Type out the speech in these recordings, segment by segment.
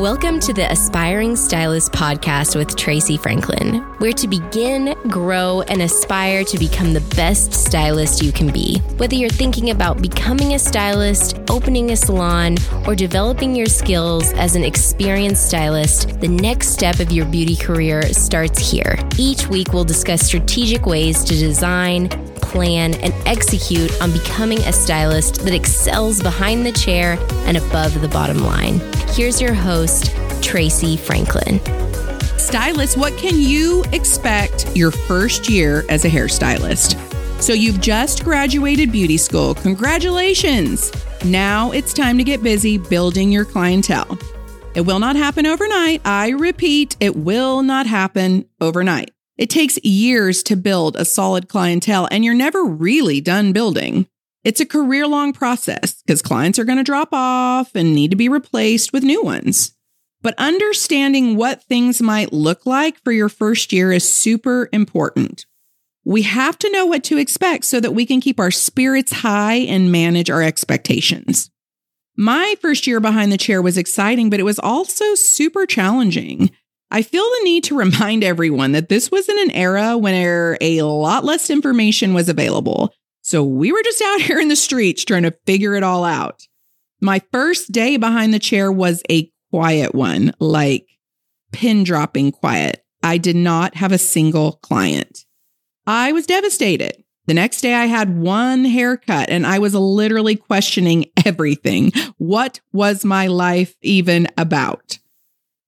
Welcome to the Aspiring Stylist podcast with Tracey Franklin, where to begin, grow, and aspire to become the best stylist you can be. Whether you're thinking about becoming a stylist, opening a salon, or developing your skills as an experienced stylist, the next step of your beauty career starts here. Each week, we'll discuss strategic ways to design, plan, and execute on becoming a stylist that excels behind the chair and above the bottom line. Here's your host, Tracey Franklin. Stylist, what can you expect your first year as a hairstylist? So, you've just graduated beauty school. Congratulations! Now it's time to get busy building your clientele. It will not happen overnight. I repeat, it will not happen overnight. It takes years to build a solid clientele, and you're never really done building. It's a career long process because clients are going to drop off and need to be replaced with new ones. But understanding what things might look like for your first year is super important. We have to know what to expect so that we can keep our spirits high and manage our expectations. My first year behind the chair was exciting, but it was also super challenging. I feel the need to remind everyone that this was in an era when a lot less information was available. So we were just out here in the streets trying to figure it all out. My first day behind the chair was a quiet one, like pin dropping quiet. I did not have a single client. I was devastated. The next day, I had one haircut and I was literally questioning everything. What was my life even about?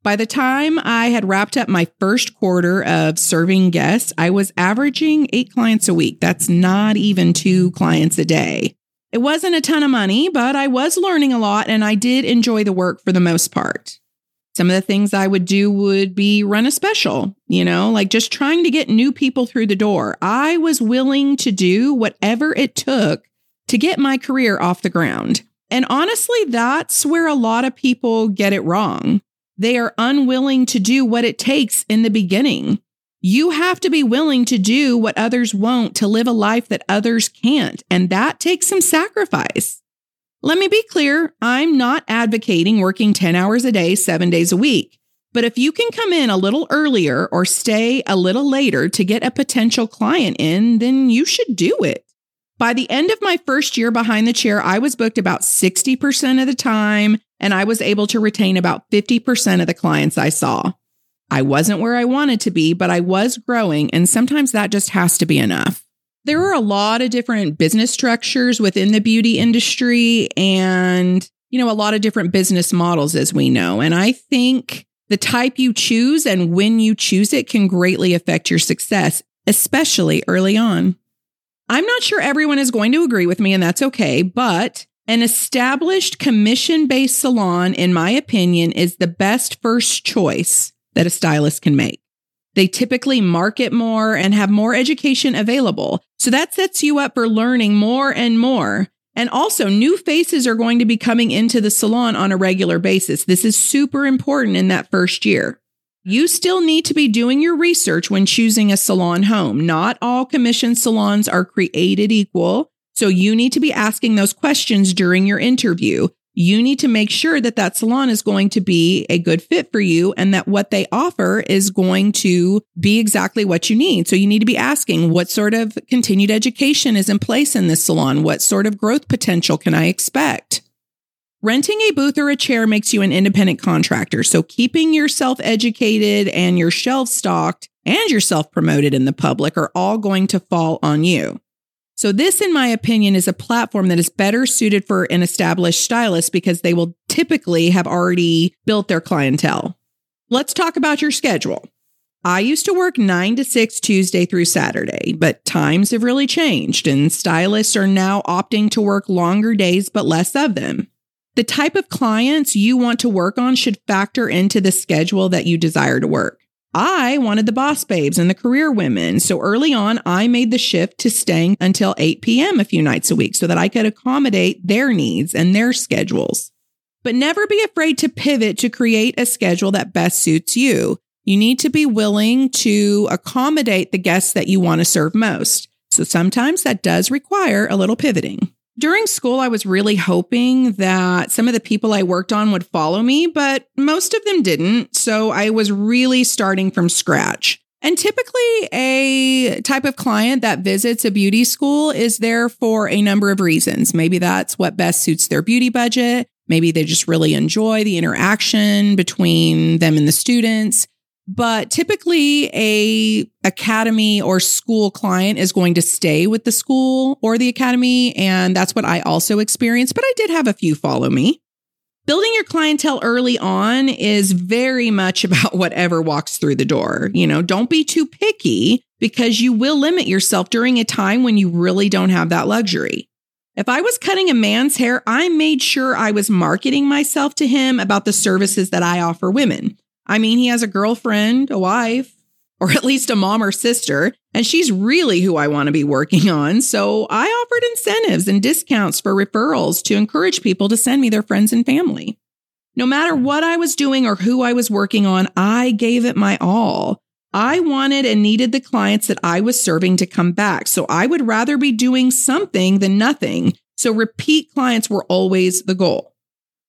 By the time I had wrapped up my first quarter of serving guests, I was averaging eight clients a week. That's not even two clients a day. It wasn't a ton of money, but I was learning a lot and I did enjoy the work for the most part. Some of the things I would do would be run a special, you know, like just trying to get new people through the door. I was willing to do whatever it took to get my career off the ground. And honestly, that's where a lot of people get it wrong. They are unwilling to do what it takes in the beginning. You have to be willing to do what others won't to live a life that others can't. And that takes some sacrifice. Let me be clear I'm not advocating working 10 hours a day, seven days a week. But if you can come in a little earlier or stay a little later to get a potential client in, then you should do it. By the end of my first year behind the chair, I was booked about 60% of the time, and I was able to retain about 50% of the clients I saw. I wasn't where I wanted to be, but I was growing, and sometimes that just has to be enough. There are a lot of different business structures within the beauty industry and, you know, a lot of different business models, as we know. And I think the type you choose and when you choose it can greatly affect your success, especially early on. I'm not sure everyone is going to agree with me, and that's okay, but an established commission based salon, in my opinion, is the best first choice that a stylist can make. They typically market more and have more education available. So that sets you up for learning more and more. And also, new faces are going to be coming into the salon on a regular basis. This is super important in that first year. You still need to be doing your research when choosing a salon home. Not all commission salons are created equal. So you need to be asking those questions during your interview. You need to make sure that that salon is going to be a good fit for you and that what they offer is going to be exactly what you need. So you need to be asking what sort of continued education is in place in this salon? What sort of growth potential can I expect? Renting a booth or a chair makes you an independent contractor. So keeping yourself educated and your shelf stocked and yourself promoted in the public are all going to fall on you. So, this, in my opinion, is a platform that is better suited for an established stylist because they will typically have already built their clientele. Let's talk about your schedule. I used to work nine to six Tuesday through Saturday, but times have really changed and stylists are now opting to work longer days but less of them. The type of clients you want to work on should factor into the schedule that you desire to work. I wanted the boss babes and the career women. So early on, I made the shift to staying until 8 p.m. a few nights a week so that I could accommodate their needs and their schedules. But never be afraid to pivot to create a schedule that best suits you. You need to be willing to accommodate the guests that you want to serve most. So sometimes that does require a little pivoting. During school, I was really hoping that some of the people I worked on would follow me, but most of them didn't. So I was really starting from scratch. And typically, a type of client that visits a beauty school is there for a number of reasons. Maybe that's what best suits their beauty budget. Maybe they just really enjoy the interaction between them and the students. But typically a academy or school client is going to stay with the school or the academy. And that's what I also experienced, but I did have a few follow me. Building your clientele early on is very much about whatever walks through the door. You know, don't be too picky because you will limit yourself during a time when you really don't have that luxury. If I was cutting a man's hair, I made sure I was marketing myself to him about the services that I offer women. I mean, he has a girlfriend, a wife, or at least a mom or sister, and she's really who I want to be working on. So I offered incentives and discounts for referrals to encourage people to send me their friends and family. No matter what I was doing or who I was working on, I gave it my all. I wanted and needed the clients that I was serving to come back. So I would rather be doing something than nothing. So repeat clients were always the goal.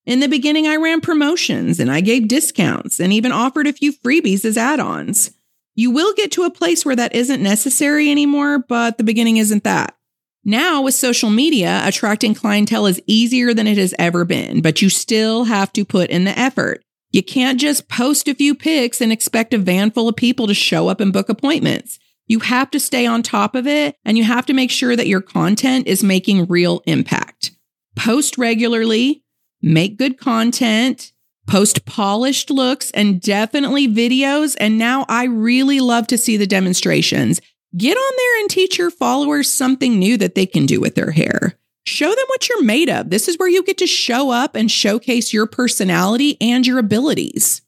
In the beginning, I ran promotions and I gave discounts and even offered a few freebies as add ons. You will get to a place where that isn't necessary anymore, but the beginning isn't that. Now, with social media, attracting clientele is easier than it has ever been, but you still have to put in the effort. You can't just post a few pics and expect a van full of people to show up and book appointments. You have to stay on top of it and you have to make sure that your content is making real impact. Post regularly, make good content, post polished looks and definitely videos. And now I really love to see the demonstrations. Get on there and teach your followers something new that they can do with their hair. Show them what you're made of. This is where you get to show up and showcase your personality and your abilities.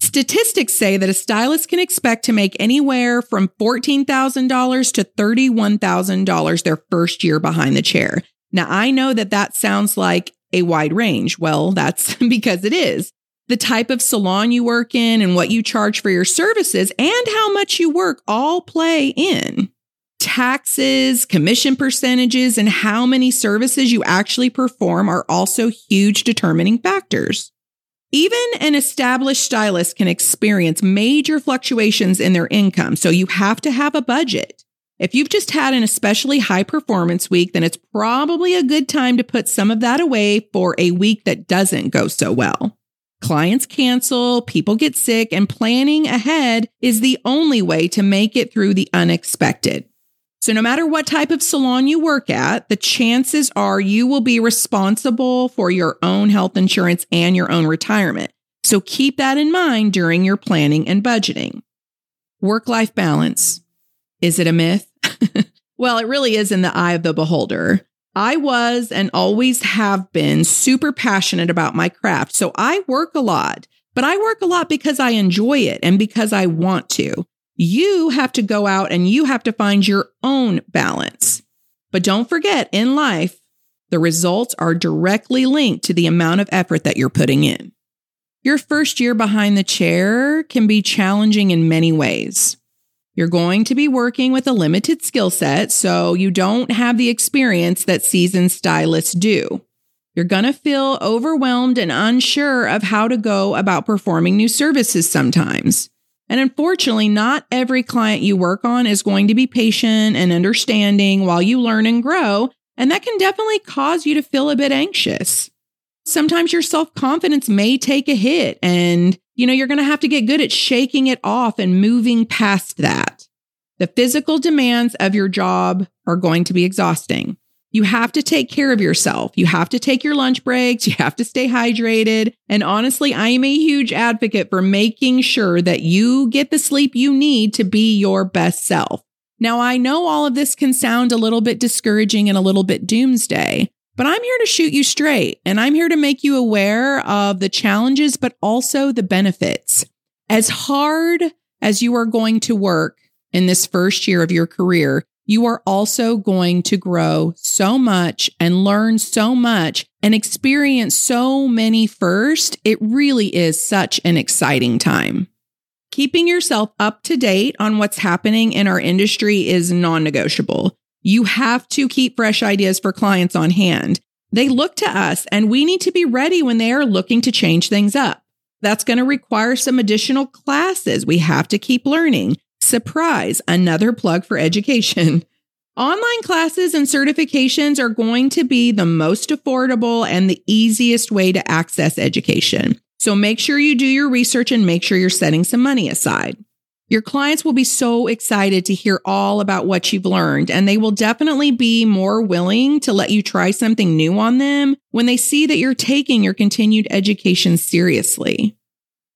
Statistics say that a stylist can expect to make anywhere from $14,000 to $31,000 their first year behind the chair. Now, I know that that sounds like a wide range. Well, that's because it is. The type of salon you work in and what you charge for your services and how much you work all play in taxes, commission percentages, and how many services you actually perform are also huge determining factors. Even an established stylist can experience major fluctuations in their income, so you have to have a budget. If you've just had an especially high performance week, then it's probably a good time to put some of that away for a week that doesn't go so well. Clients cancel, people get sick, and planning ahead is the only way to make it through the unexpected. So, no matter what type of salon you work at, the chances are you will be responsible for your own health insurance and your own retirement. So, keep that in mind during your planning and budgeting. Work life balance. Is it a myth? well, it really is in the eye of the beholder. I was and always have been super passionate about my craft. So I work a lot, but I work a lot because I enjoy it and because I want to. You have to go out and you have to find your own balance. But don't forget, in life, the results are directly linked to the amount of effort that you're putting in. Your first year behind the chair can be challenging in many ways. You're going to be working with a limited skill set, so you don't have the experience that seasoned stylists do. You're going to feel overwhelmed and unsure of how to go about performing new services sometimes. And unfortunately, not every client you work on is going to be patient and understanding while you learn and grow. And that can definitely cause you to feel a bit anxious. Sometimes your self confidence may take a hit and, you know, you're going to have to get good at shaking it off and moving past that. The physical demands of your job are going to be exhausting. You have to take care of yourself. You have to take your lunch breaks. You have to stay hydrated. And honestly, I am a huge advocate for making sure that you get the sleep you need to be your best self. Now, I know all of this can sound a little bit discouraging and a little bit doomsday, but I'm here to shoot you straight and I'm here to make you aware of the challenges, but also the benefits. As hard as you are going to work in this first year of your career, you are also going to grow so much and learn so much and experience so many first. It really is such an exciting time. Keeping yourself up to date on what's happening in our industry is non negotiable. You have to keep fresh ideas for clients on hand. They look to us and we need to be ready when they are looking to change things up. That's going to require some additional classes. We have to keep learning. Surprise, another plug for education. Online classes and certifications are going to be the most affordable and the easiest way to access education. So make sure you do your research and make sure you're setting some money aside. Your clients will be so excited to hear all about what you've learned, and they will definitely be more willing to let you try something new on them when they see that you're taking your continued education seriously.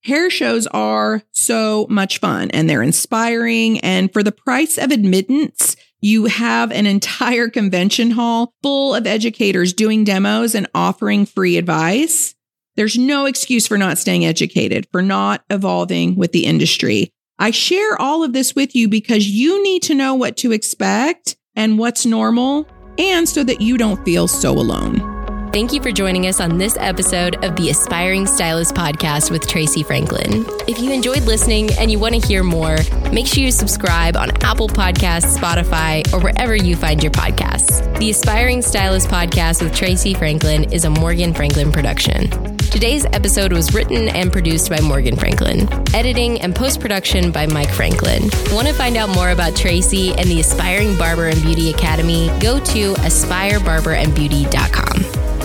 Hair shows are so much fun and they're inspiring. And for the price of admittance, you have an entire convention hall full of educators doing demos and offering free advice. There's no excuse for not staying educated, for not evolving with the industry. I share all of this with you because you need to know what to expect and what's normal, and so that you don't feel so alone. Thank you for joining us on this episode of the Aspiring Stylist Podcast with Tracey Franklin. If you enjoyed listening and you want to hear more, make sure you subscribe on Apple Podcasts, Spotify, or wherever you find your podcasts. The Aspiring Stylist Podcast with Tracey Franklin is a Morgan Franklin production. Today's episode was written and produced by Morgan Franklin. Editing and post production by Mike Franklin. Want to find out more about Tracey and the Aspiring Barber and Beauty Academy? Go to aspirebarberandbeauty.com.